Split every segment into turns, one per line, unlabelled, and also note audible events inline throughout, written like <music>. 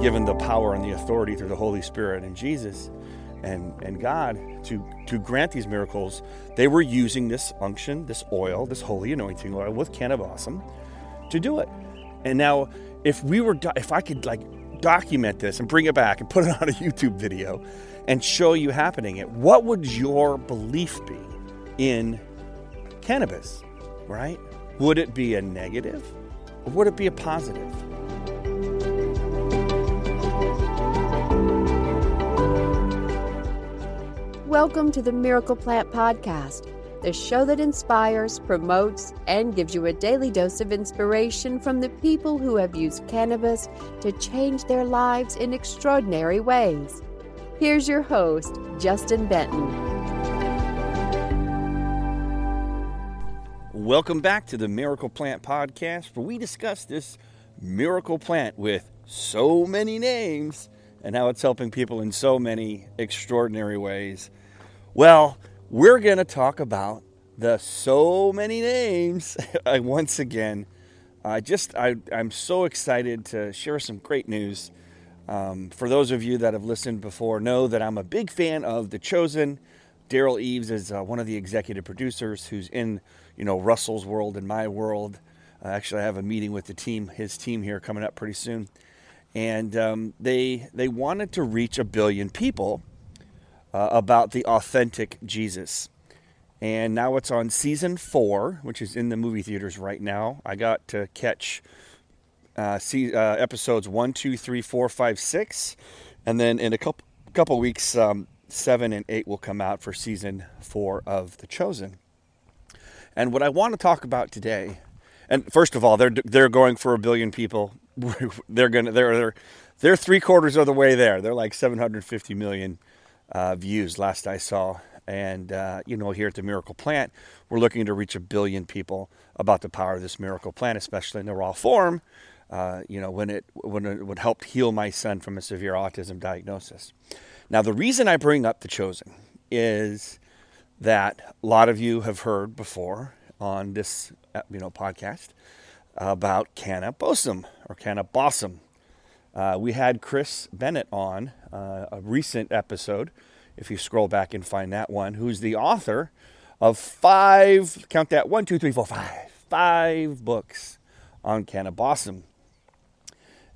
given the power and the authority through the Holy Spirit and Jesus and, and God to, to grant these miracles, they were using this unction, this oil, this holy anointing oil with cannabosum to do it. And now, if we were, if I could like document this and bring it back and put it <laughs> on a YouTube video and show you happening it, what would your belief be in cannabis, right? Would it be a negative or would it be a positive?
Welcome to the Miracle Plant Podcast, the show that inspires, promotes, and gives you a daily dose of inspiration from the people who have used cannabis to change their lives in extraordinary ways. Here's your host, Justin Benton.
Welcome back to the Miracle Plant Podcast, where we discuss this miracle plant with so many names and how it's helping people in so many extraordinary ways. Well, we're going to talk about the so many names <laughs> once again. I just I, I'm so excited to share some great news. Um, for those of you that have listened before, know that I'm a big fan of The Chosen. Derral Eves is uh, one of the executive producers who's in you know Russell's world and my world. Uh, actually, I have a meeting with the team, his team here coming up pretty soon, and um, they they wanted to reach a billion people uh, about the authentic Jesus. And now it's on season four, which is in the movie theaters right now. I got to catch uh, see, uh, episodes one, two, three, four, five, six, and then in a couple couple weeks, um, seven and eight will come out for season four of The Chosen. And what I want to talk about today, and first of all, they're they're going for a billion people. <laughs> they're gonna they're they're they're three quarters of the way there. They're like 750 million uh, views last I saw. And, uh, you know, here at the Miracle Plant, we're looking to reach a billion people about the power of this miracle plant, especially in the raw form, uh, you know, when it, when it would help heal my son from a severe autism diagnosis. Now, the reason I bring up The Chosen is that a lot of you have heard before on this, uh, you know, podcast about cannabosum or cannabosum. Uh, we had Chris Bennett on uh, a recent episode, if you scroll back and find that one, who's the author of five, count that, one, two, three, four, five, five books on cannabosum.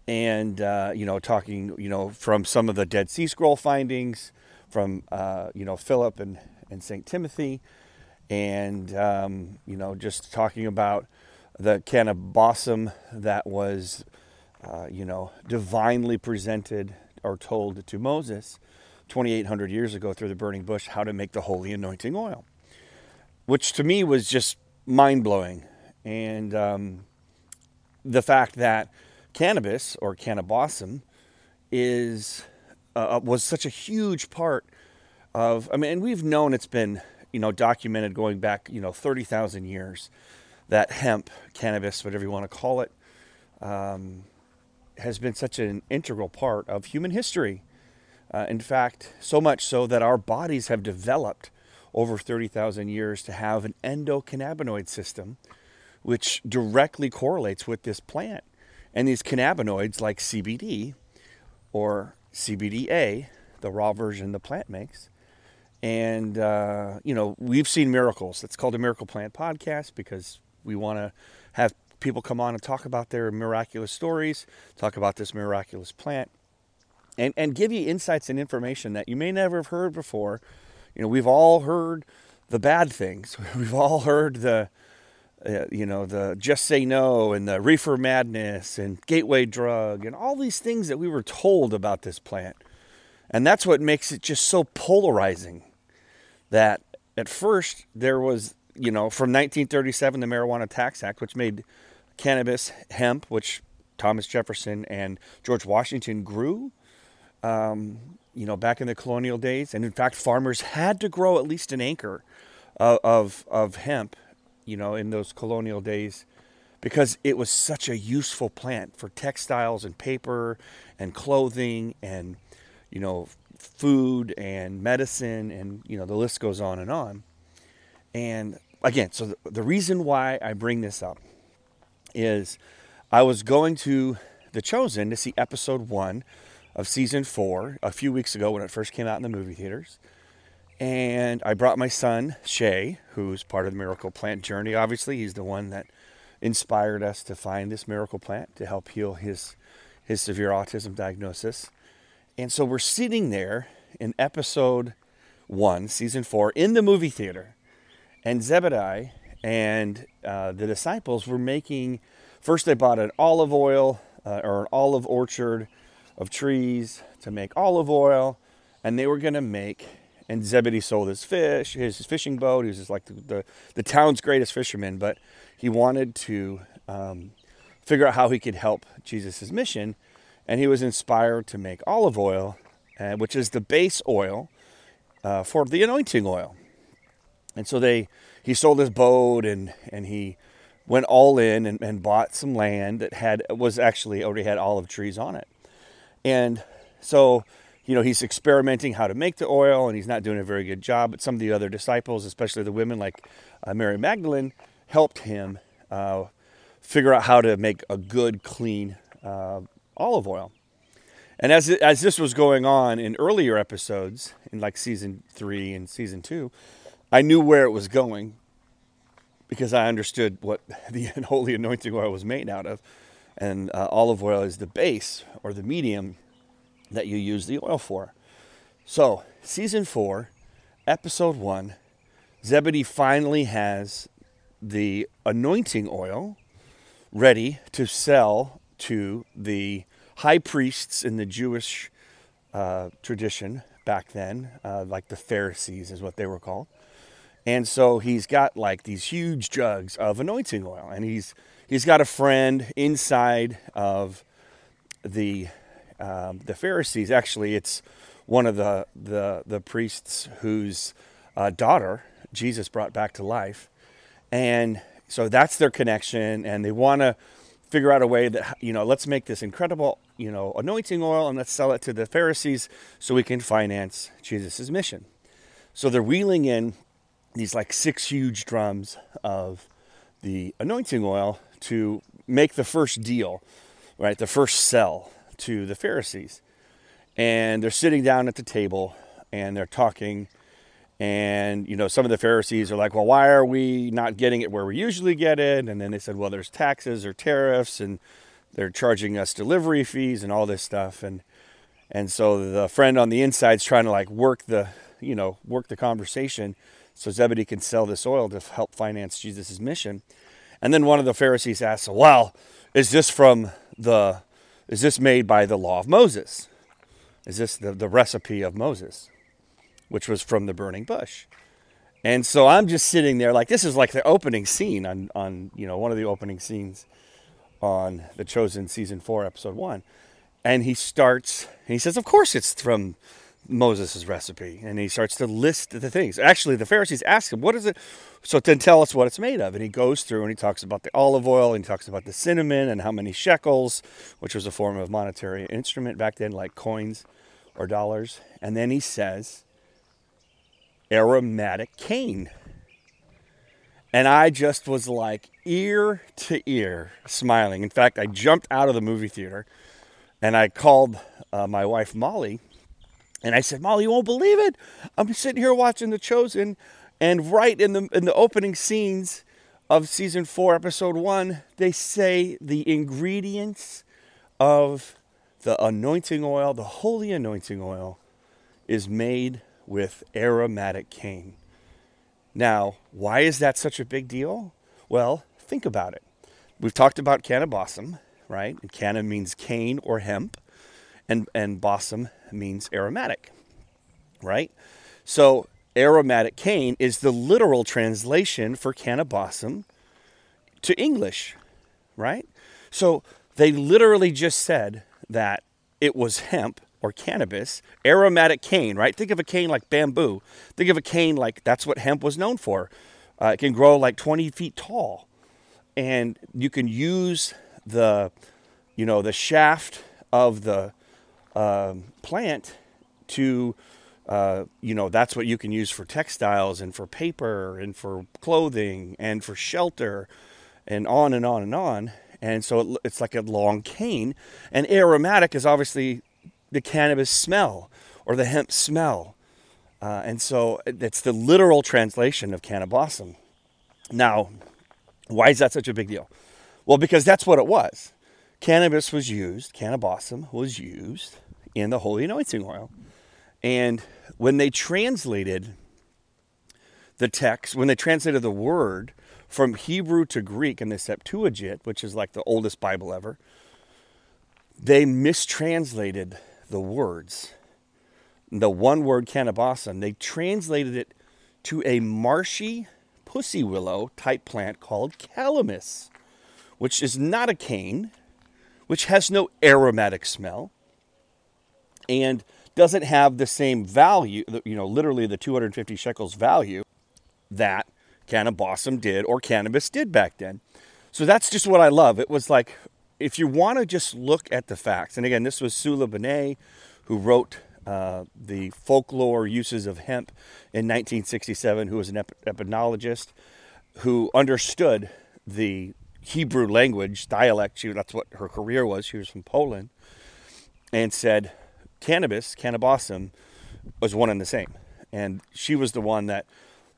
And, uh, you know, talking, you know, from some of the Dead Sea Scroll findings, from, uh, you know, Philip and, and St. Timothy, and, um, you know, just talking about the cannabosum that was uh, you know, divinely presented or told to Moses 2,800 years ago through the burning bush how to make the holy anointing oil, which to me was just mind blowing. And um, the fact that cannabis or cannabosum is uh, uh, was such a huge part of. I mean, we've known it's been you know documented going back you know 30,000 years that hemp, cannabis, whatever you want to call it, um, has been such an integral part of human history. Uh, in fact, so much so that our bodies have developed over 30,000 years to have an endocannabinoid system, which directly correlates with this plant. And these cannabinoids, like CBD or CBDA, the raw version the plant makes, and uh, you know we've seen miracles. It's called a Miracle Plant Podcast because we want to have people come on and talk about their miraculous stories, talk about this miraculous plant, and, and give you insights and information that you may never have heard before. You know, we've all heard the bad things. <laughs> We've all heard the, uh, you know, the just say no and the reefer madness and gateway drug and all these things that we were told about this plant. And that's what makes it just so polarizing that at first there was, you know, from 1937, the Marijuana Tax Act, which made cannabis, hemp, which Thomas Jefferson and George Washington grew, um, you know, back in the colonial days. And in fact, farmers had to grow at least an acre of, of, of hemp, you know, in those colonial days because it was such a useful plant for textiles and paper and clothing and, you know, food and medicine and, you know, the list goes on and on. And again, so the, the reason why I bring this up is I was going to The Chosen to see episode one of season four a few weeks ago when it first came out in the movie theaters. And I brought my son, Shay, who's part of the Miracle Plant journey. Obviously, he's the one that inspired us to find this miracle plant to help heal his, his severe autism diagnosis. And so we're sitting there in episode one, season four, in the movie theater. And Zebedee and uh, the disciples were making, first, they bought an olive oil uh, or an olive orchard of trees to make olive oil. And they were going to make and Zebedee sold his fish, his fishing boat. He was just like the, the, the town's greatest fisherman, but he wanted to um, figure out how he could help Jesus' mission. And he was inspired to make olive oil, uh, which is the base oil uh, for the anointing oil. And so they he sold his boat and, and he went all in and, and bought some land that had was actually already had olive trees on it. And so you know, he's experimenting how to make the oil and he's not doing a very good job. But some of the other disciples, especially the women like uh, Mary Magdalene, helped him uh, figure out how to make a good, clean uh, olive oil. And as, as this was going on in earlier episodes, in like season three and season two, I knew where it was going because I understood what <laughs> the holy anointing oil was made out of. And uh, olive oil is the base or the medium that you use the oil for. So, season four, episode one, Zebedee finally has the anointing oil ready to sell to the high priests in the Jewish uh, tradition back then, uh, like the Pharisees is what they were called. And so he's got like these huge jugs of anointing oil, and he's he's got a friend inside of the um, the Pharisees. Actually, it's one of the the, the priests whose uh, daughter Jesus brought back to life, and so that's their connection, and they want to figure out a way that you know let's make this incredible you know anointing oil and let's sell it to the Pharisees so we can finance Jesus' mission. So they're wheeling in these like six huge drums of the anointing oil to make the first deal, right? The first sell to the Pharisees. And they're sitting down at the table and they're talking. And, you know, some of the Pharisees are like, well, why are we not getting it where we usually get it? And then they said, well, there's taxes or tariffs and they're charging us delivery fees and all this stuff. And, and so the friend on the inside's trying to like work the, you know, work the conversation so Zebedee can sell this oil to help finance Jesus' mission. And then one of the Pharisees asks, well, is this from the is this made by the law of Moses? Is this the, the recipe of Moses, which was from the burning bush? And so I'm just sitting there like this is like the opening scene on, on you know, one of the opening scenes on The Chosen season four, episode one. And he starts, and he says, Of course it's from Moses' recipe. And he starts to list the things. Actually, the Pharisees ask him, What is it? So then tell us what it's made of. And he goes through and he talks about the olive oil and he talks about the cinnamon and how many shekels, which was a form of monetary instrument back then, like coins or dollars. And then he says, aromatic cane. And I just was like ear to ear smiling. In fact, I jumped out of the movie theater and I called uh, my wife Molly and I said, Molly, you won't believe it. I'm sitting here watching The Chosen and right in the in the opening scenes of season 4 episode 1 they say the ingredients of the anointing oil the holy anointing oil is made with aromatic cane. Now why is that such a big deal? Well think about it. We've talked about cannabosum right? And canna means cane or hemp and and bosum means aromatic right so aromatic cane is the literal translation for cannabosum to English, right? So they literally just said that it was hemp or cannabis, aromatic cane, right? Think of a cane like bamboo. Think of a cane like that's what hemp was known for. Uh, it can grow like 20 feet tall, and you can use the, you know, the shaft of the uh, plant to uh, you know, that's what you can use for textiles and for paper and for clothing and for shelter and on and on and on. And so it, it's like a long cane. And aromatic is obviously the cannabis smell or the hemp smell. Uh, and so it's the literal translation of cannabosum. Now, why is that such a big deal? Well, because that's what it was. Cannabis was used, cannabosum was used in the holy anointing oil. And when they translated the text, when they translated the word from Hebrew to Greek in the Septuagint, which is like the oldest Bible ever, they mistranslated the words. The one word cannabosum, they translated it to a marshy pussy willow type plant called calamus, which is not a cane, which has no aromatic smell, and doesn't have the same value, you know, literally the 250 shekels value that cannabosum did or cannabis did back then. So that's just what I love. It was like, if you want to just look at the facts, and again, this was Sula Benet who wrote uh, the folklore uses of hemp in 1967, who was an ep- epidemiologist who understood the Hebrew language dialect. She, that's what her career was. She was from Poland, and said cannabis, cannabosum, was one and the same. And she was the one that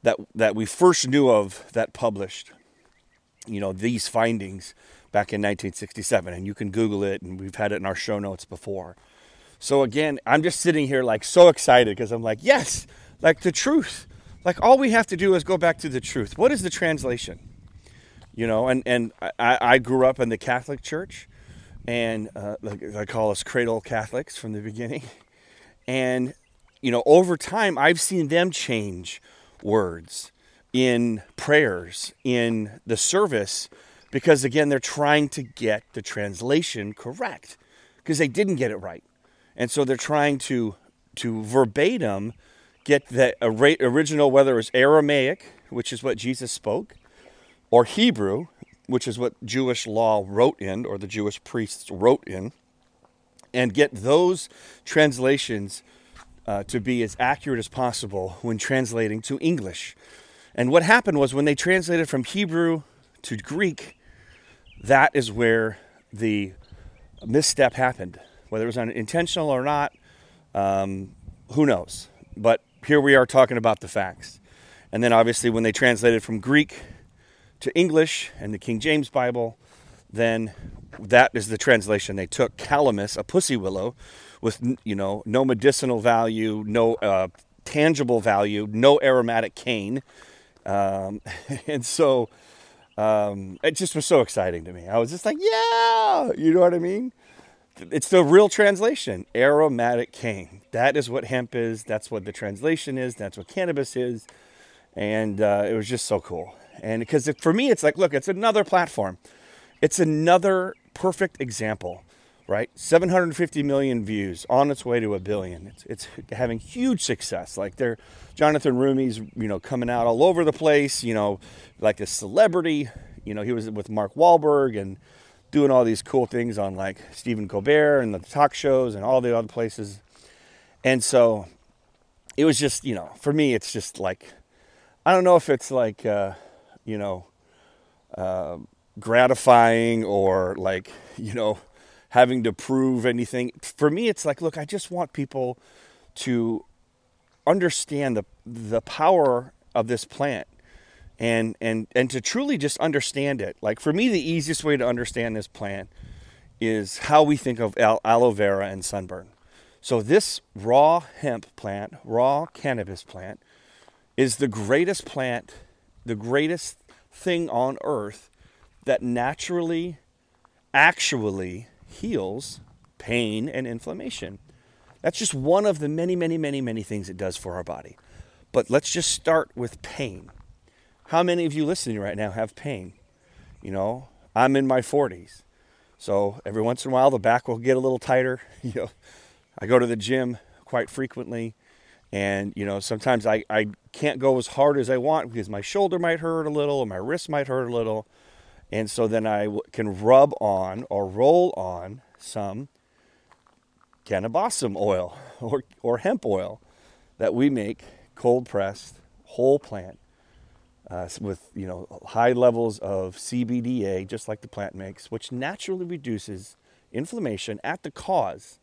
that that we first knew of that published, you know, these findings back in 1967. And you can Google it, and we've had it in our show notes before. So again, I'm just sitting here like so excited because I'm like, yes, like the truth. Like all we have to do is go back to the truth. What is the translation? You know, and and I, I grew up in the Catholic Church, and uh, I call us cradle Catholics from the beginning. And you know, over time, I've seen them change words in prayers in the service because again, they're trying to get the translation correct because they didn't get it right, and so they're trying to to verbatim get the original, whether it was Aramaic, which is what Jesus spoke, or Hebrew, which is what Jewish law wrote in, or the Jewish priests wrote in, and get those translations uh, to be as accurate as possible when translating to English. And what happened was when they translated from Hebrew to Greek, that is where the misstep happened. Whether it was unintentional or not, um, who knows? But here we are talking about the facts. And then obviously, when they translated from Greek to English and the King James Bible, then that is the translation they took. Calamus, a pussy willow, with you know no medicinal value, no uh, tangible value, no aromatic cane, um, <laughs> and so um, it just was so exciting to me. I was just like, yeah, you know what I mean. It's the real translation, aromatic cane. That is what hemp is. That's what the translation is. That's what cannabis is, and uh, it was just so cool. And because for me, it's like, look, it's another platform. It's another perfect example, right? 750 million views on its way to a billion. It's, it's having huge success. Like they're, Jonathan Roumie's, you know, coming out all over the place, you know, like a celebrity. You know, he was with Mark Wahlberg and doing all these cool things on like Stephen Colbert and the talk shows and all the other places. And so it was just, you know, for me, it's just like, I don't know if it's like, uh, you know, uh, gratifying or like, you know, having to prove anything. For me, it's like, look, I just want people to understand the the power of this plant and and and to truly just understand it. Like for me, the easiest way to understand this plant is how we think of aloe vera and sunburn. So this raw hemp plant, raw cannabis plant, is the greatest plant the greatest thing on earth that naturally, actually heals pain and inflammation. That's just one of the many, many, many, many things it does for our body. But let's just start with pain. How many of you listening right now have pain? You know, I'm in my 40s. So every once in a while, the back will get a little tighter. <laughs> You know, I go to the gym quite frequently. And, you know, sometimes I, I can't go as hard as I want because my shoulder might hurt a little or my wrist might hurt a little. And so then I can rub on or roll on some cannabosum oil <laughs> or, or hemp oil that we make cold pressed, whole plant, uh, with you know high levels of CBDA, just like the plant makes, which naturally reduces inflammation at the cause.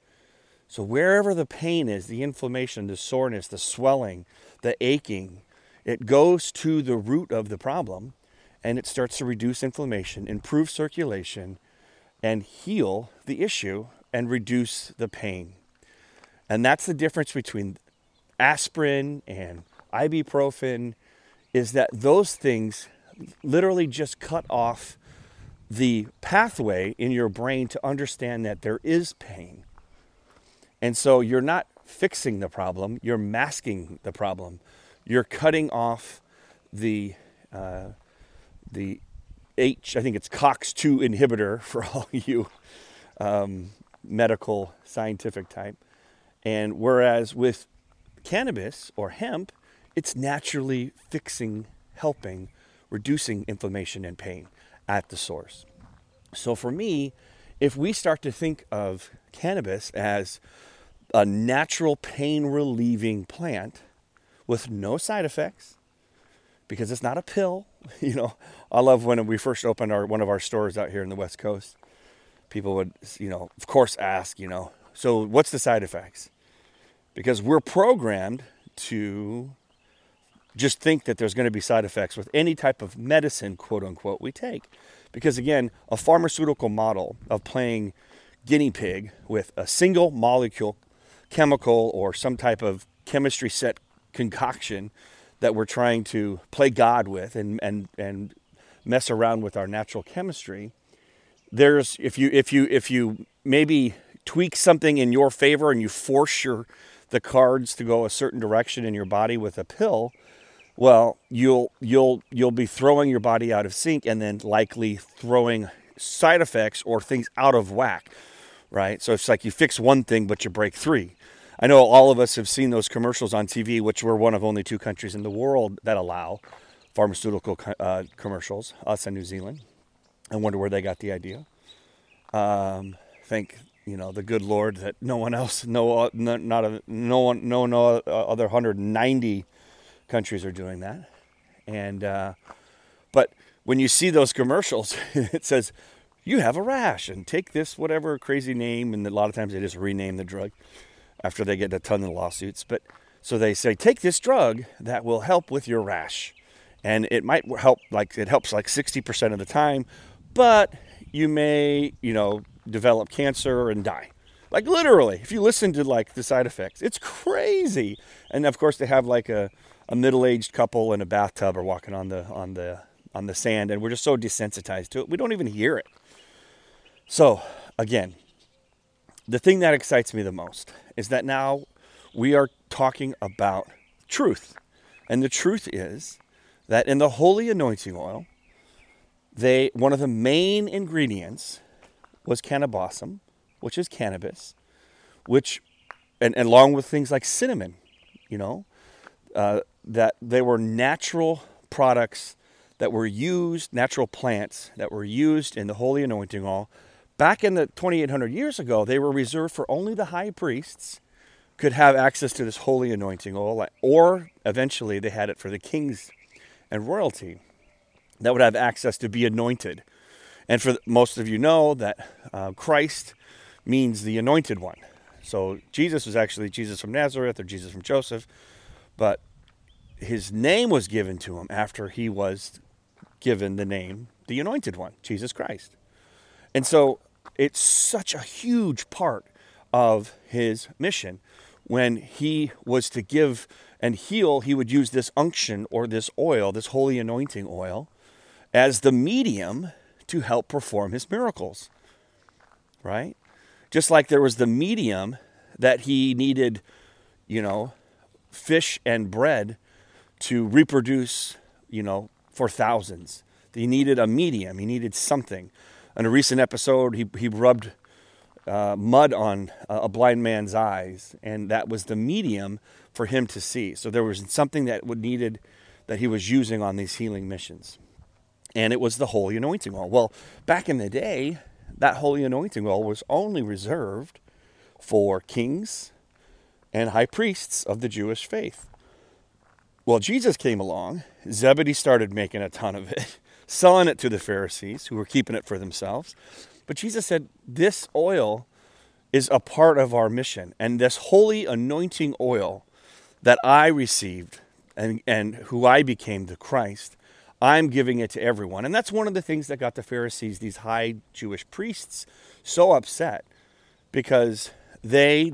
So wherever the pain is, the inflammation, the soreness, the swelling, the aching, it goes to the root of the problem, and it starts to reduce inflammation, improve circulation, and heal the issue and reduce the pain. And that's the difference between aspirin and ibuprofen is that those things literally just cut off the pathway in your brain to understand that there is pain. And so you're not fixing the problem, you're masking the problem. You're cutting off the uh, the H, I think it's COX2 inhibitor <laughs> for all you um, medical scientific type. And whereas with cannabis or hemp, it's naturally fixing, helping, reducing inflammation and pain at the source. So for me, if we start to think of cannabis as a natural pain relieving plant with no side effects, because it's not a pill. <laughs> You know, I love when we first opened our one of our stores out here in the West Coast. People would, you know, of course, ask, you know, so what's the side effects? Because we're programmed to just think that there's going to be side effects with any type of medicine, quote unquote, we take. Because again, a pharmaceutical model of playing guinea pig with a single molecule, chemical, or some type of chemistry set concoction that we're trying to play God with and, and, and mess around with our natural chemistry, there's if you if you if you maybe tweak something in your favor and you force your the cards to go a certain direction in your body with a pill, well, you'll you'll you'll be throwing your body out of sync and then likely throwing side effects or things out of whack, right? So it's like you fix one thing but you break three. I know all of us have seen those commercials on TV, which we're one of only two countries in the world that allow pharmaceutical uh, commercials, us and New Zealand. I wonder where they got the idea. Um, thank you know the good Lord that no one else, no, not a, no one, no, no other 190 countries are doing that. And uh, but when you see those commercials, <laughs> it says you have a rash and take this whatever crazy name, and a lot of times they just rename the drug after they get a ton of lawsuits. But so they say, take this drug that will help with your rash. And it might help, like, it helps like 60% of the time, but you may, you know, develop cancer and die. Like, literally, if you listen to like the side effects, it's crazy. And of course, they have like a, a middle aged couple in a bathtub or walking on the, on the, on the sand, and we're just so desensitized to it, we don't even hear it. So, again, the thing that excites me the most is that now we are talking about truth. And the truth is that in the holy anointing oil, they one of the main ingredients was cannabosum, which is cannabis, which and, and along with things like cinnamon, you know, uh, that they were natural products that were used, natural plants that were used in the holy anointing oil Back in the 2800 years ago, they were reserved for only the high priests could have access to this holy anointing oil, or eventually they had it for the kings and royalty that would have access to be anointed. And for most of you know that uh, Christ means the anointed one. So Jesus was actually Jesus from Nazareth or Jesus from Joseph, but his name was given to him after he was given the name the anointed one, Jesus Christ. And so it's such a huge part of his mission. When he was to give and heal, he would use this unction or this oil, this holy anointing oil, as the medium to help perform his miracles. Right? Just like there was the medium that he needed, you know, fish and bread to reproduce, you know, for thousands. He needed a medium, he needed something in a recent episode, he, he rubbed uh, mud on a blind man's eyes, and that was the medium for him to see. So there was something that would needed that he was using on these healing missions, and it was the holy anointing oil. Well, back in the day, that holy anointing oil was only reserved for kings and high priests of the Jewish faith. Well, Jesus came along Zebedee started making a ton of it, selling it to the Pharisees who were keeping it for themselves. But Jesus said, This oil is a part of our mission. And this holy anointing oil that I received and, and who I became the Christ, I'm giving it to everyone. And that's one of the things that got the Pharisees, these high Jewish priests, so upset because they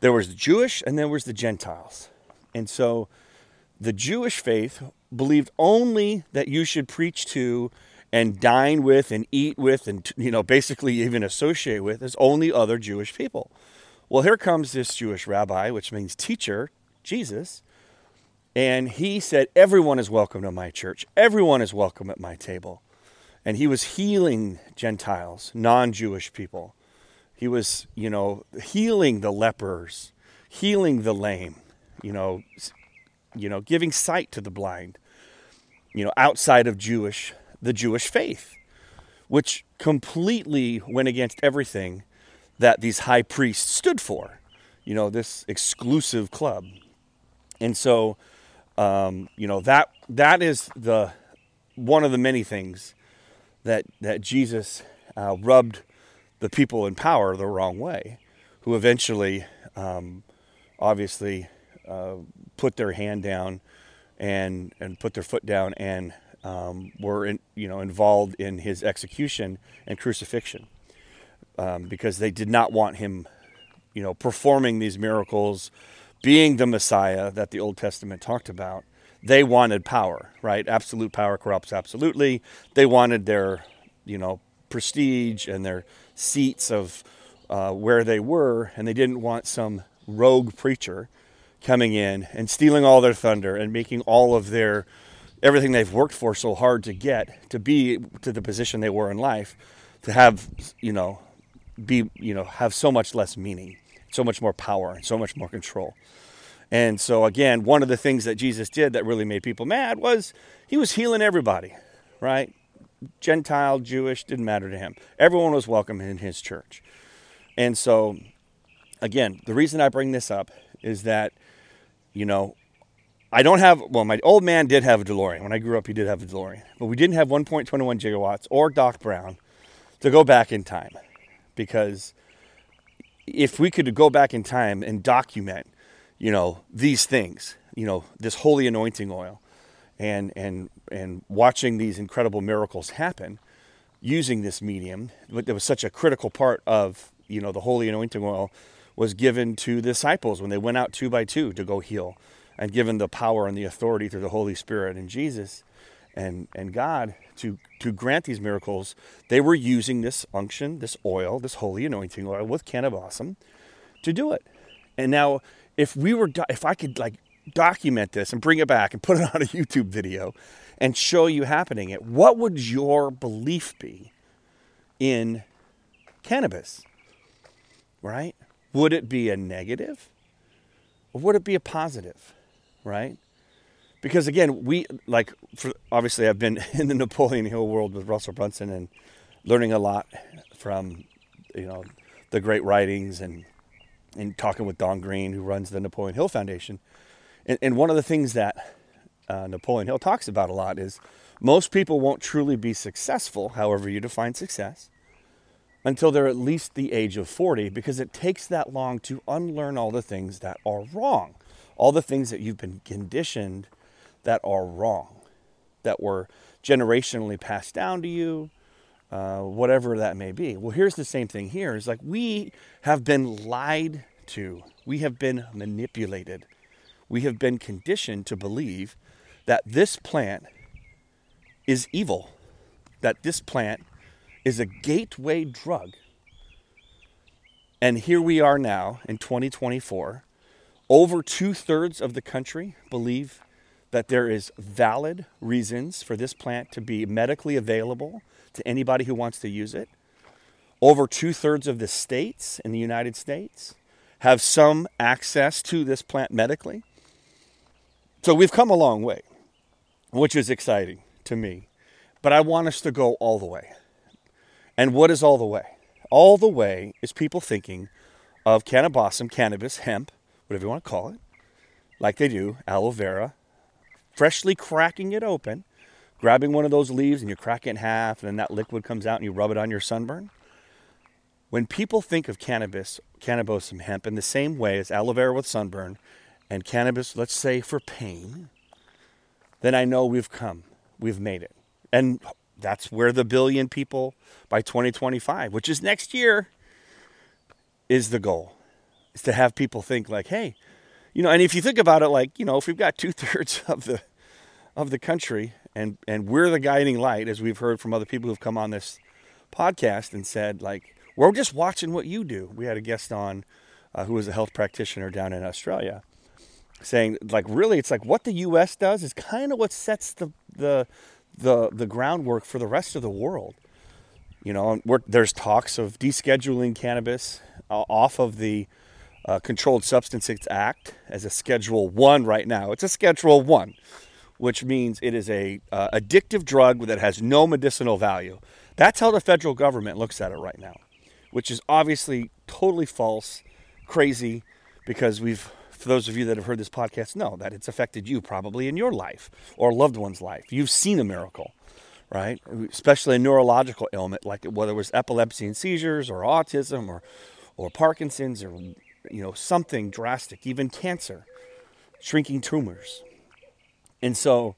there was the Jewish and there was the Gentiles. And so the Jewish faith believed only that you should preach to and dine with and eat with and you know basically even associate with as only other Jewish people. Well, here comes this Jewish rabbi, which means teacher, Jesus, and he said everyone is welcome to my church. Everyone is welcome at my table. And he was healing Gentiles, non-Jewish people. He was, you know, healing the lepers, healing the lame, you know, you know, giving sight to the blind, you know, outside of Jewish the Jewish faith, which completely went against everything that these high priests stood for, you know, this exclusive club. And so, um, you know, that that is the one of the many things that that Jesus uh, rubbed the people in power the wrong way, who eventually, um, obviously, uh, put their hand down and and put their foot down and um, were in, you know involved in his execution and crucifixion um, because they did not want him you know performing these miracles being the messiah that the old testament talked about. They wanted power right? Absolute power corrupts absolutely. They wanted their you know prestige and their seats of uh, where they were and they didn't want some rogue preacher coming in and stealing all their thunder and making all of their everything they've worked for so hard to get to be to the position they were in life to have you know be you know have so much less meaning so much more power and so much more control. And so again one of the things that jesus did that really made people mad was he was healing everybody right? Gentile jewish didn't matter to him. Everyone was welcome in his church. And so again the reason i bring this up is that you know I don't have, well, my old man did have a DeLorean. When I grew up, he did have a DeLorean. But we didn't have 1.21 gigawatts or Doc Brown to go back in time. Because if we could go back in time and document, you know, these things, you know, this holy anointing oil and, and, and watching these incredible miracles happen using this medium, but there was such a critical part of, you know, the holy anointing oil was given to the disciples when they went out two by two to go heal and given the power and the authority through the Holy Spirit and Jesus and, and God to, to grant these miracles, they were using this unction, this oil, this holy anointing oil with cannabosum to do it. And now, if we were, if I could like document this and bring it back and put it <laughs> on a YouTube video and show you happening it, what would your belief be in cannabis? Right? Would it be a negative or would it be a positive? right? Because again, we like for, obviously I've been <laughs> in the Napoleon Hill world with Russell Brunson and learning a lot from you know the great writings and and talking with Don Green who runs the Napoleon Hill Foundation. And, and one of the things that uh, Napoleon Hill talks about a lot is most people won't truly be successful, however you define success, until they're at least the age of 40 because it takes that long to unlearn all the things that are wrong. All the things that you've been conditioned that are wrong, that were generationally passed down to you, uh, whatever that may be. Well, here's the same thing here is like we have been lied to, we have been manipulated, we have been conditioned to believe that this plant is evil, that this plant is a gateway drug. And here we are now in 2024 over two thirds of the country believe that there is valid reasons for this plant to be medically available to anybody who wants to use it. Over two thirds of the states in the United States have some access to this plant medically. So we've come a long way, which is exciting to me. But I want us to go all the way. And what is all the way? All the way is people thinking of cannabosum, cannabis, hemp, whatever you want to call it, like they do aloe vera, freshly cracking it open, grabbing one of those leaves and you crack it in half, and then that liquid comes out and you rub it on your sunburn. When people think of cannabis, cannabis hemp in the same way as aloe vera with sunburn and cannabis, let's say for pain, then I know we've come, we've made it. And that's where the billion people by 2025, which is next year, is the goal. Is to have people think like, hey, you know, and if you think about it, like, you know, if we've got two thirds <laughs> of the of the country and and we're the guiding light, as we've heard from other people who've come on this podcast and said, like, we're just watching what you do. We had a guest on uh, who was a health practitioner down in Australia saying like really it's like what the US does is kind of what sets the the the the groundwork for the rest of the world. You know, there's talks of descheduling cannabis uh, off of the uh, Controlled Substances Act as a Schedule One right now. It's a Schedule One, which means it is a uh, addictive drug that has no medicinal value. That's how the federal government looks at it right now, which is obviously totally false, crazy, because we've for those of you that have heard this podcast know that it's affected you probably in your life or loved one's life. You've seen a miracle, right? Especially a neurological ailment like whether it was epilepsy and seizures or autism or or Parkinson's or you know something drastic, even cancer, shrinking tumors. And so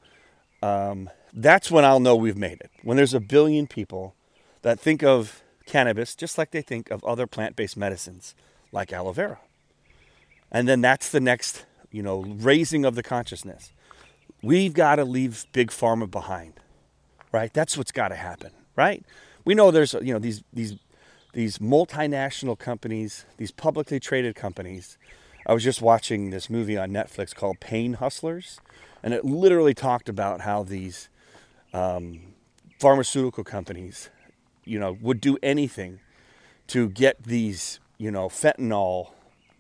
um, that's when I'll know we've made it. When there's a billion people that think of cannabis just like they think of other plant-based medicines like aloe vera and then that's the next, you know, raising of the consciousness. We've got to leave big pharma behind, right? That's what's got to happen, right? We know there's, you know, these these these multinational companies, these publicly traded companies. I was just watching this movie on Netflix called Pain Hustlers, and it literally talked about how these um, pharmaceutical companies, you know, would do anything to get these, you know, fentanyl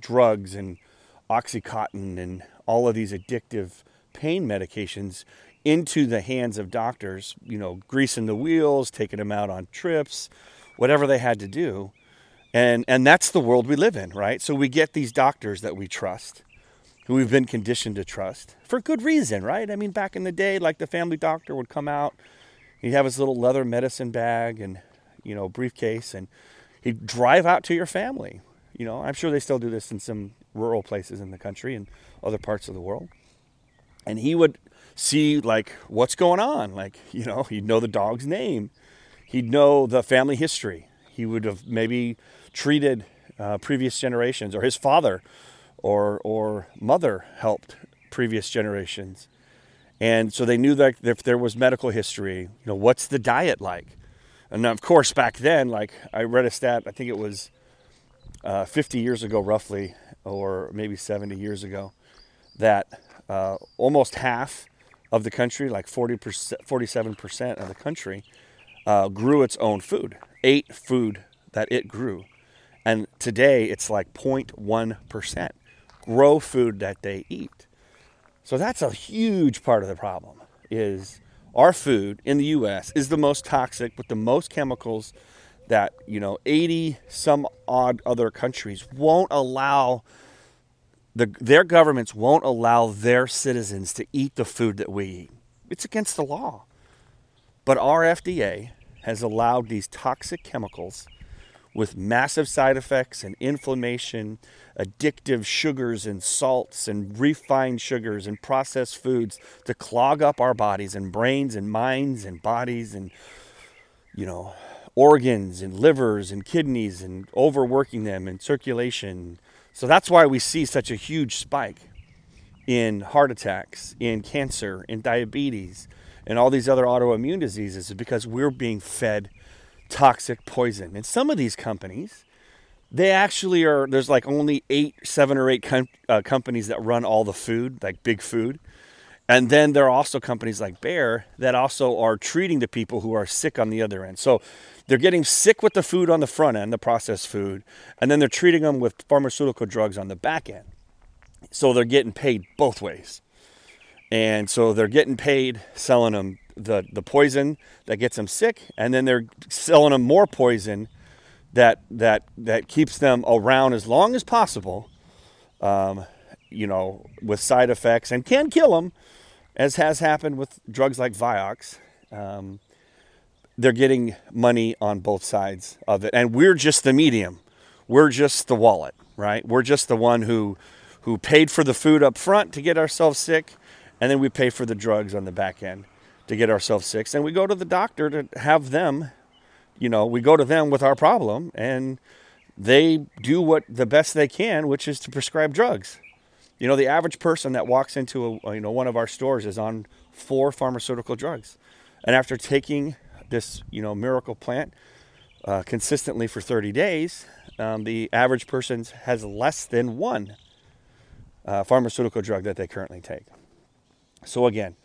drugs and Oxycontin and all of these addictive pain medications into the hands of doctors, you know, greasing the wheels, taking them out on trips, whatever they had to do. And and that's the world we live in, right? So we get these doctors that we trust, who we've been conditioned to trust for good reason, right? I mean, back in the day, like the family doctor would come out, he'd have his little leather medicine bag and, you know, briefcase and he'd drive out to your family you know, I'm sure they still do this in some rural places in the country and other parts of the world. And he would see like what's going on. Like, you know, he'd know the dog's name. He'd know the family history. He would have maybe treated uh, previous generations or his father or or mother helped previous generations. And so they knew that if there was medical history, you know, what's the diet like? And of course, back then, like I read a stat, I think it was uh, 50 years ago, roughly, or maybe 70 years ago, that uh, almost half of the country, like 40 47% of the country, uh, grew its own food, ate food that it grew. And today it's like 0.1% grow food that they eat. So that's a huge part of the problem is our food in the US is the most toxic with the most chemicals that you know 80 some odd other countries won't allow the, their governments won't allow their citizens to eat the food that we eat. It's against the law. But our FDA has allowed these toxic chemicals with massive side effects and inflammation, addictive sugars and salts and refined sugars and processed foods to clog up our bodies and brains and minds and bodies and you know organs and livers and kidneys and overworking them and circulation. So that's why we see such a huge spike in heart attacks, in cancer, in diabetes, and all these other autoimmune diseases is because we're being fed toxic poison. And some of these companies, they actually are, there's like only eight, seven or eight com- uh, companies that run all the food, like big food. And then there are also companies like Bayer that also are treating the people who are sick on the other end. So they're getting sick with the food on the front end, the processed food, and then they're treating them with pharmaceutical drugs on the back end. So they're getting paid both ways. And so they're getting paid selling them the, the poison that gets them sick, and then they're selling them more poison that that that keeps them around as long as possible, um, you know, with side effects and can kill them, as has happened with drugs like Vioxx, um, they're getting money on both sides of it, and we're just the medium. We're just the wallet, right? We're just the one who who paid for the food up front to get ourselves sick, and then we pay for the drugs on the back end to get ourselves sick. And we go to the doctor to have them, you know, we go to them with our problem, and they do what the best they can, which is to prescribe drugs. You know, the average person that walks into a, you know one of our stores is on four pharmaceutical drugs, and after taking this you know miracle plant uh, consistently for 30 days, um, the average person has less than one uh, pharmaceutical drug that they currently take. So again,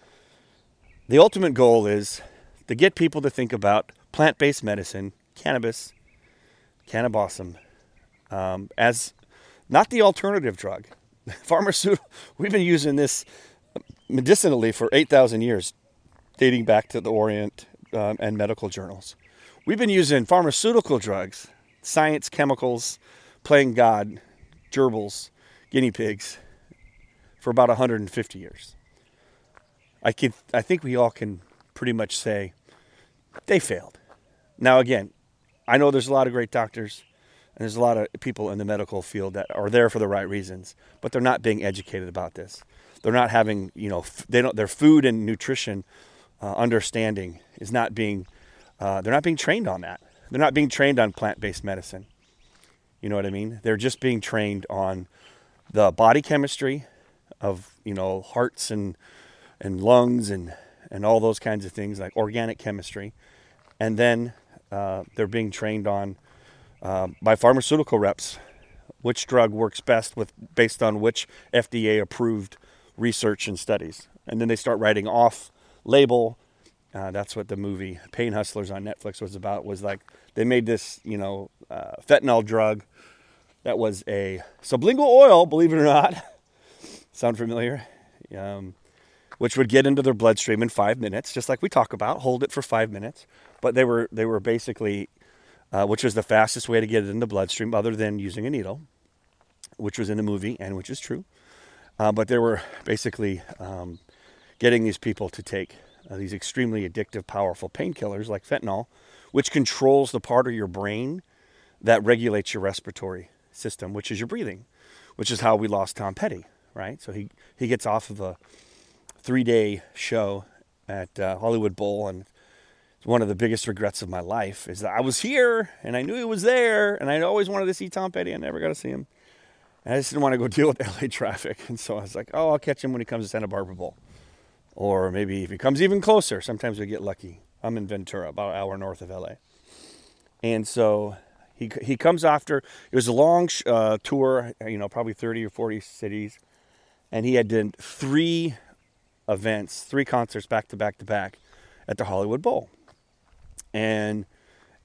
the ultimate goal is to get people to think about plant-based medicine, cannabis, cannabosum, um, as not the alternative drug. <laughs> Pharmaceutical. We've been using this medicinally for 8,000 years, dating back to the Orient um, and medical journals. We've been using pharmaceutical drugs, science, chemicals, playing God, gerbils, guinea pigs, for about 150 years. I could, I think we all can pretty much say they failed. Now, again, I know there's a lot of great doctors and there's a lot of people in the medical field that are there for the right reasons, but they're not being educated about this. They're not having, you know, they don't, their food and nutrition uh, understanding is not being, uh, they're not being trained on that. They're not being trained on plant based medicine. You know what I mean? They're just being trained on the body chemistry of, you know, hearts and, and lungs and, and all those kinds of things like organic chemistry. And then uh, they're being trained on uh, by pharmaceutical reps which drug works best with based on which FDA approved research and studies. And then they start writing off label. Uh, that's what the movie Pain Hustlers on Netflix was about. Was like they made this, you know, uh, fentanyl drug that was a sublingual oil, believe it or not. <laughs> Sound familiar? Um, which would get into their bloodstream in five minutes, just like we talk about. Hold it for five minutes, but they were they were basically, uh, which was the fastest way to get it in the bloodstream, other than using a needle, which was in the movie and which is true. Uh, but they were basically um, getting these people to take uh, these extremely addictive, powerful painkillers like fentanyl, which controls the part of your brain that regulates your respiratory system, which is your breathing, which is how we lost Tom Petty, right? So he, he gets off of a three day show at uh, Hollywood Bowl, and one of the biggest regrets of my life is that I was here and I knew he was there, and I always wanted to see Tom Petty. I never got to see him. And I just didn't want to go <laughs> deal with LA traffic. And so I was like, oh, I'll catch him when he comes to Santa Barbara Bowl. Or maybe if he comes even closer, sometimes we get lucky. I'm in Ventura, about an hour north of LA. And so he, he comes after, it was a long uh, tour, you know, probably 30 or 40 cities. And he had done three events, three concerts back to back to back at the Hollywood Bowl. And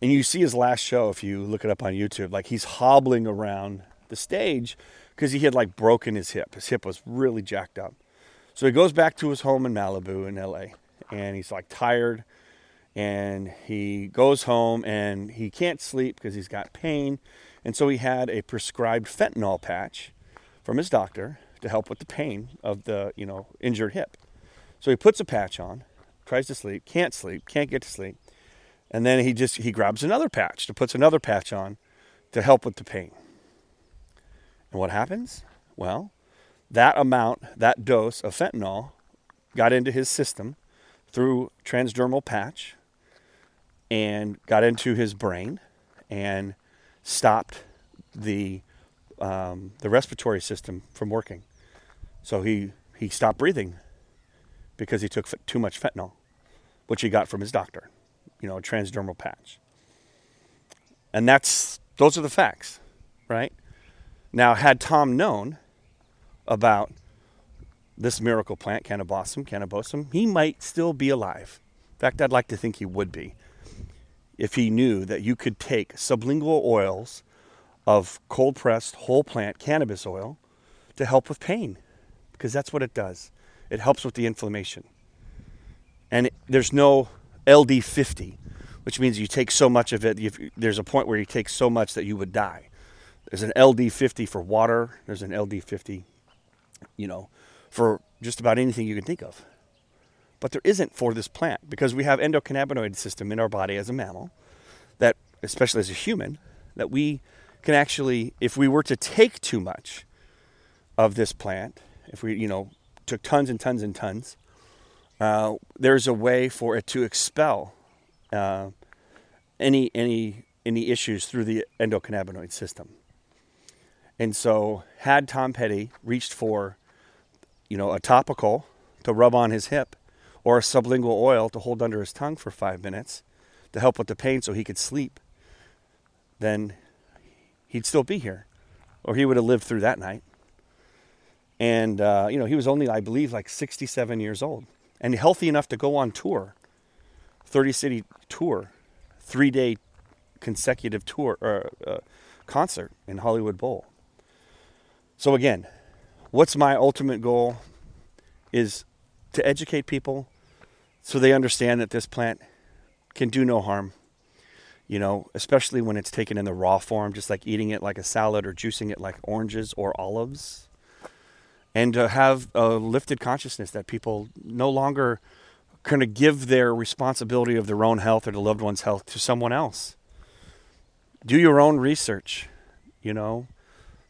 and you see his last show if you look it up on YouTube, like he's hobbling around the stage because he had like broken his hip. His hip was really jacked up. So he goes back to his home in Malibu in LA and he's like tired and he goes home and he can't sleep because he's got pain. And so he had a prescribed fentanyl patch from his doctor to help with the pain of the, you know, injured hip. So he puts a patch on, tries to sleep, can't sleep, can't get to sleep. And then he just he grabs another patch to puts another patch on to help with the pain. And what happens? Well, that amount, that dose of fentanyl got into his system through transdermal patch and got into his brain and stopped the um, the respiratory system from working. So he he stopped breathing because he took too much fentanyl, which he got from his doctor, you know, a transdermal patch. And that's those are the facts, right? Now, had Tom known about this miracle plant, cannabosum, cannabosum, he might still be alive. In fact, I'd like to think he would be if he knew that you could take sublingual oils of cold pressed whole plant cannabis oil to help with pain, because that's what it does. It helps with the inflammation. And it, there's no LD50, which means you take so much of it, there's a point where you take so much that you would die. There's an LD50 for water, there's an LD50 you know, for just about anything you can think of. but there isn't for this plant because we have endocannabinoid system in our body as a mammal that especially as a human that we can actually if we were to take too much of this plant if we you know took tons and tons and tons uh, there's a way for it to expel uh, any any any issues through the endocannabinoid system and so had tom petty reached for you know a topical to rub on his hip or a sublingual oil to hold under his tongue for five minutes to help with the pain so he could sleep, then he'd still be here. Or he would have lived through that night. And, uh, you know, he was only, I believe, like 67 years old and healthy enough to go on tour 30 city tour, three day consecutive tour, or uh, concert in Hollywood Bowl. So, again, what's my ultimate goal is to educate people so they understand that this plant can do no harm. You know, especially when it's taken in the raw form, just like eating it like a salad or juicing it like oranges or olives. And to have a lifted consciousness that people no longer kind of give their responsibility of their own health or the loved one's health to someone else. Do your own research, you know.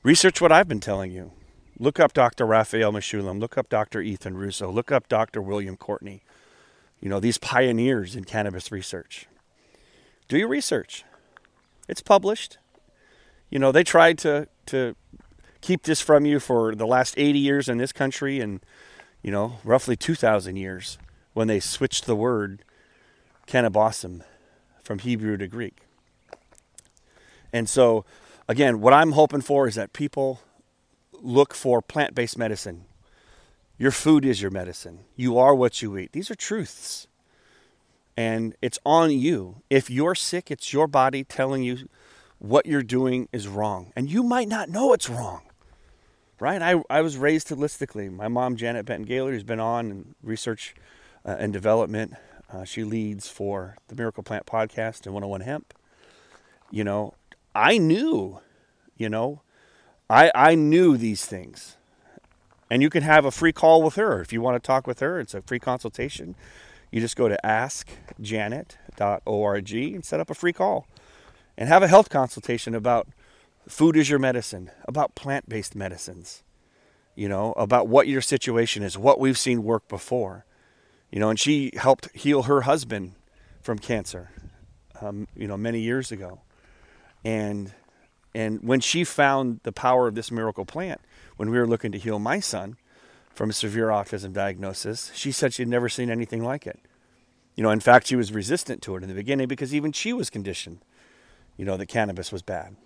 Research what I've been telling you. Look up Dr. Raphael Mechoulam. Look up Dr. Ethan Russo. Look up Dr. William Courtney. You know, these pioneers in cannabis research. Do your research. It's published. You know, they tried to, to keep this from you for the last 80 years in this country and, you know, roughly 2,000 years when they switched the word cannabosum from Hebrew to Greek. And so, again, what I'm hoping for is that people look for plant based medicine. Your food is your medicine. You are what you eat. These are truths. And it's on you. If you're sick, it's your body telling you what you're doing is wrong. And you might not know it's wrong. Right? I, I was raised holistically. My mom, Janet Benton Gaylor, who's been on in research uh, and development, uh, she leads for the Miracle Plant podcast and 101 Hemp. You know, I knew, you know, I, I knew these things. And you can have a free call with her. If you want to talk with her, it's a free consultation. You just go to askjanet.org and set up a free call and have a health consultation about food is your medicine, about plant based medicines, you know, about what your situation is, what we've seen work before. You know, and she helped heal her husband from cancer, um, you know, many years ago. And and when she found the power of this miracle plant, when we were looking to heal my son from a severe autism diagnosis, she said she'd never seen anything like it. You know, in fact, she was resistant to it in the beginning because even she was conditioned, you know, that cannabis was bad.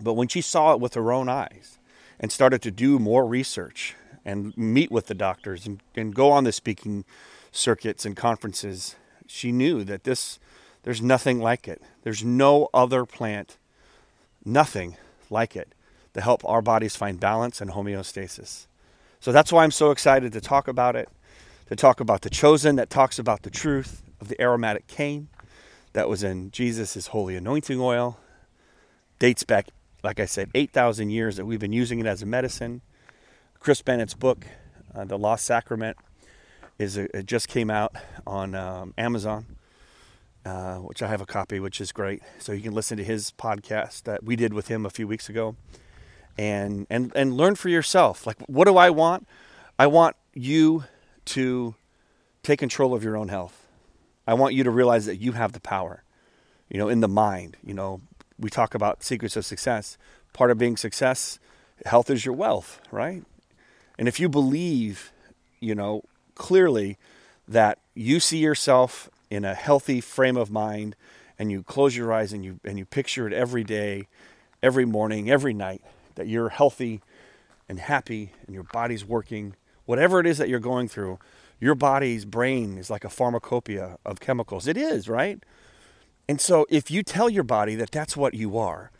But when she saw it with her own eyes and started to do more research and meet with the doctors and, and go on the speaking circuits and conferences, she knew that this, there's nothing like it. There's no other plant nothing like it to help our bodies find balance and homeostasis. So that's why I'm so excited to talk about it, to talk about the chosen that talks about the truth of the aromatic cane that was in Jesus' holy anointing oil. Dates back, like I said, 8,000 years that we've been using it as a medicine. Chris Bennett's book, uh, The Lost Sacrament, is a, it just came out on um, Amazon uh, which I have a copy, which is great. So you can listen to his podcast that we did with him a few weeks ago, and and and learn for yourself. Like, what do I want? I want you to take control of your own health. I want you to realize that you have the power. You know, in the mind. You know, we talk about secrets of success. Part of being success, health is your wealth, right? And if you believe, you know, clearly that you see yourself in a healthy frame of mind and you close your eyes and you and you picture it every day, every morning, every night that you're healthy and happy and your body's working, whatever it is that you're going through, your body's brain is like a pharmacopoeia of chemicals. It is, right? And so if you tell your body that that's what you are,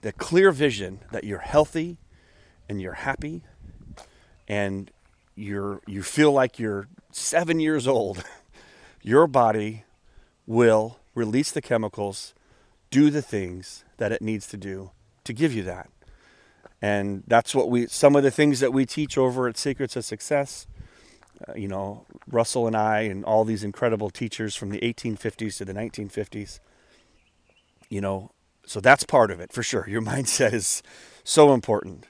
the clear vision that you're healthy and you're happy and you're you feel like you're 7 years old <laughs> your body will release the chemicals, do the things that it needs to do to give you that. And that's what we, some of the things that we teach over at Secrets of Success. uh, you know, Russell and I and all these incredible teachers from the 1850s to the 1950s. You know, so that's part of it for sure. Your <laughs> mindset is so important.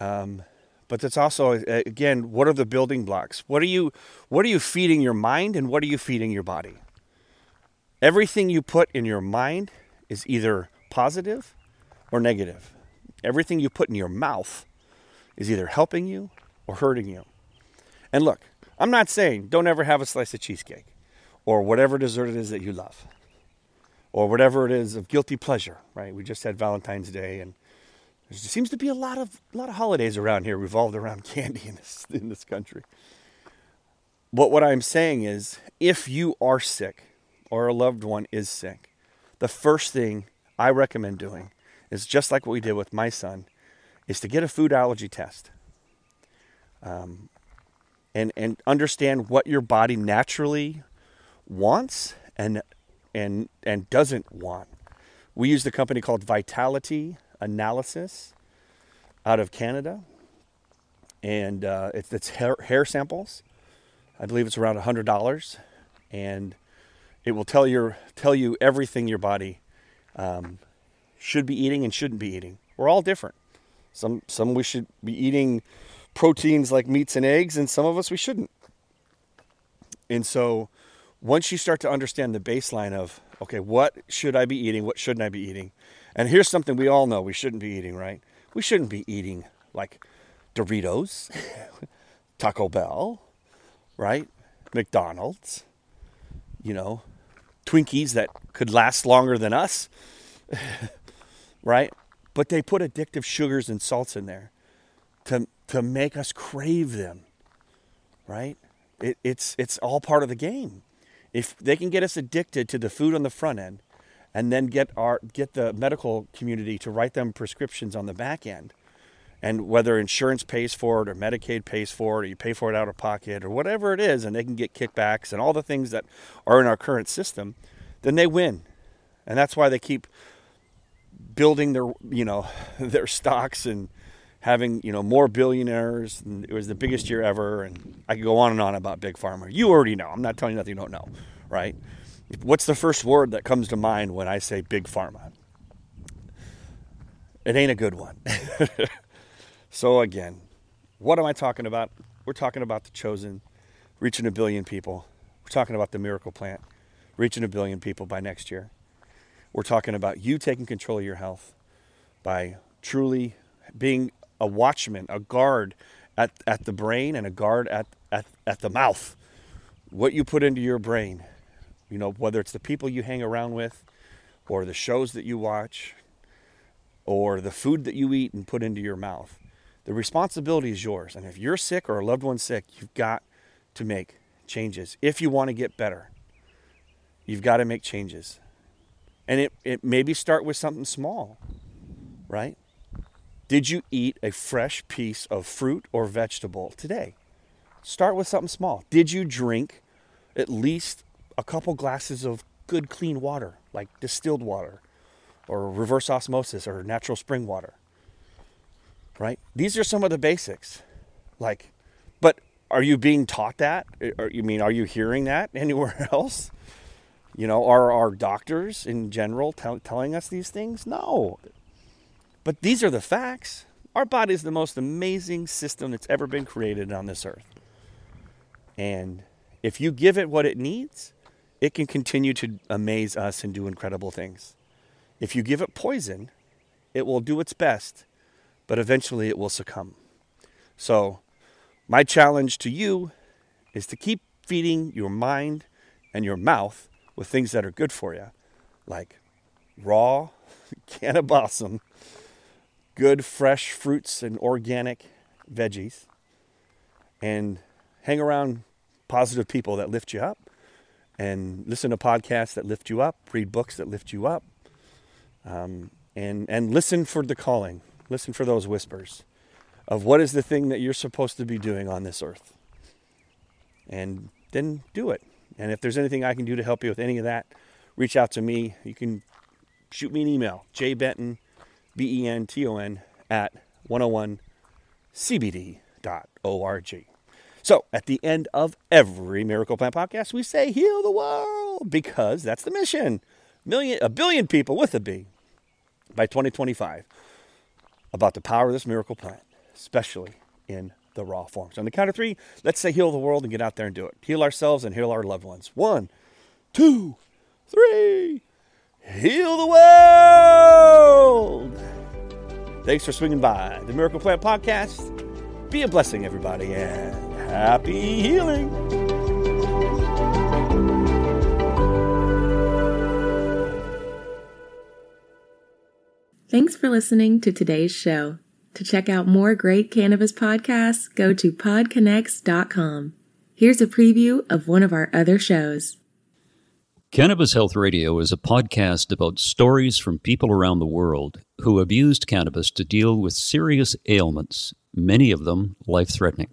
Um, but that's also again, what are the building blocks? What are you what are you feeding your mind and what are you feeding your body? Everything you put in your mind is either positive or negative. Everything you put in your mouth is either helping you or hurting you. And look, I'm not saying don't ever have a slice of cheesecake or whatever dessert it is that you love or whatever it is of guilty pleasure, right? We just had Valentine's Day and there seems to be a lot of a lot of holidays around here revolved around <laughs> candy in this in this country. But what I'm saying is if you are sick or a loved one is sick, the first thing I recommend doing is just like what we did with my son, is to get a food allergy test. Um, and and understand what your body naturally wants and and and doesn't want. We use the company called Vitality Analysis out of Canada, and uh, it's, it's hair, hair, samples. I believe it's around hundred dollars, and it will tell your tell you everything your body um, should be eating and shouldn't be eating. We're all different. Some some we should be eating proteins like meats and eggs, and some of us we shouldn't. And so, once you start to understand the baseline of, okay, what should I be eating? What shouldn't I be eating? And here's something we all know we shouldn't be eating, right? We shouldn't be eating like Doritos, <laughs> Taco Bell, right? McDonald's, you know, Twinkies that could last longer than us, <laughs> right? But they put addictive sugars and salts in there to to make us crave them, right? It, it's, it's all part of the game. If they can get us addicted to the food on the front end and then get, our, get the medical community to write them prescriptions on the back end, and whether insurance pays for it or Medicaid pays for it or you pay for it out of pocket or whatever it is, and they can get kickbacks and all the things that are in our current system, then they win. And that's why they keep building their, you know, <laughs> their stocks and having you know more billionaires it was the biggest year ever and i could go on and on about big pharma. You already know. I'm not telling you nothing you don't know right? What's the first word that comes to mind when i say big pharma? It ain't a good one. <laughs> So again what am i talking about? We're talking about the chosen reaching a billion people. We're talking about the miracle plant reaching a billion people by next year. We're talking about you taking control of your health by truly being a watchman, a guard at, at the brain and a guard at, at, at the mouth. What you put into your brain, you know, whether it's the people you hang around with or the shows that you watch or the food that you eat and put into your mouth, the responsibility is yours. And if you're sick or a loved one's sick, you've got to make changes. If you want to get better, you've got to make changes. And it, it maybe start with something small, right? Did you eat a fresh piece of fruit or vegetable today? Start with something small. Did you drink at least a couple glasses of good clean water, like distilled water or reverse osmosis or natural spring water? Right? These are some of the basics. Like, but are you being taught that? Or you mean, are you hearing that <laughs> anywhere else? You know, are our doctors in general telling us these things? No. But these are the facts. Our body is the most amazing system that's ever been created on this earth. And if you give it what it needs, it can continue to amaze us and do incredible things. If you give it poison, it will do its best, but eventually it will succumb. So, my challenge to you is to keep feeding your mind and your mouth with things that are good for you, like raw <laughs> cannabosum good fresh fruits and organic veggies and hang around positive people that lift you up and listen to podcasts that lift you up, read books that lift you up, um, and, and listen for the calling, listen for those whispers of what is the thing that you're supposed to be doing on this earth. And then do it. And if there's anything I can do to help you with any of that, reach out to me. You can shoot me an email, jbenton B E N T O N, at 101cbd.org. So, at the end of every Miracle Plant podcast, we say heal the world because that's the mission. Million, a billion people with a B by 2025 about the power of this miracle plant, especially in the raw form. So, on the count of three, let's say heal the world and get out there and do it. Heal ourselves and heal our loved ones. One, two, three. Heal the world! Thanks for swinging by the Miracle Plant Podcast. Be a blessing, everybody, and happy healing.
Thanks for listening to today's show. To check out more great cannabis podcasts, go to podconx.com. Here's a preview of one of our other shows.
Cannabis Health Radio is a podcast about stories from people around the world who have used cannabis to deal with serious ailments, many of them life threatening.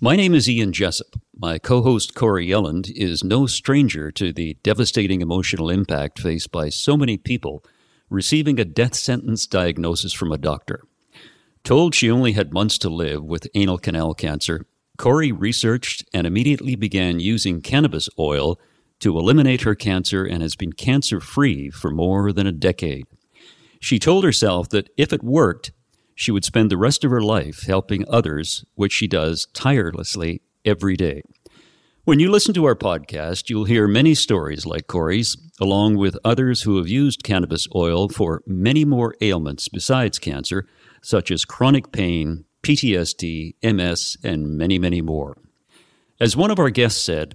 My name is Ian Jessop. My co host Corrie Yelland is no stranger to the devastating emotional impact faced by so many people receiving a death sentence diagnosis from a doctor. Told she only had months to live with anal canal cancer, Corrie researched and immediately began using cannabis oil to eliminate her cancer and has been cancer free for more than a decade. She told herself that if it worked, she would spend the rest of her life helping others, which she does tirelessly every day. When you listen to our podcast, you'll hear many stories like Corrie's, along with others who have used cannabis oil for many more ailments besides cancer, such as chronic pain, PTSD, MS, and many, many more. As one of our guests said,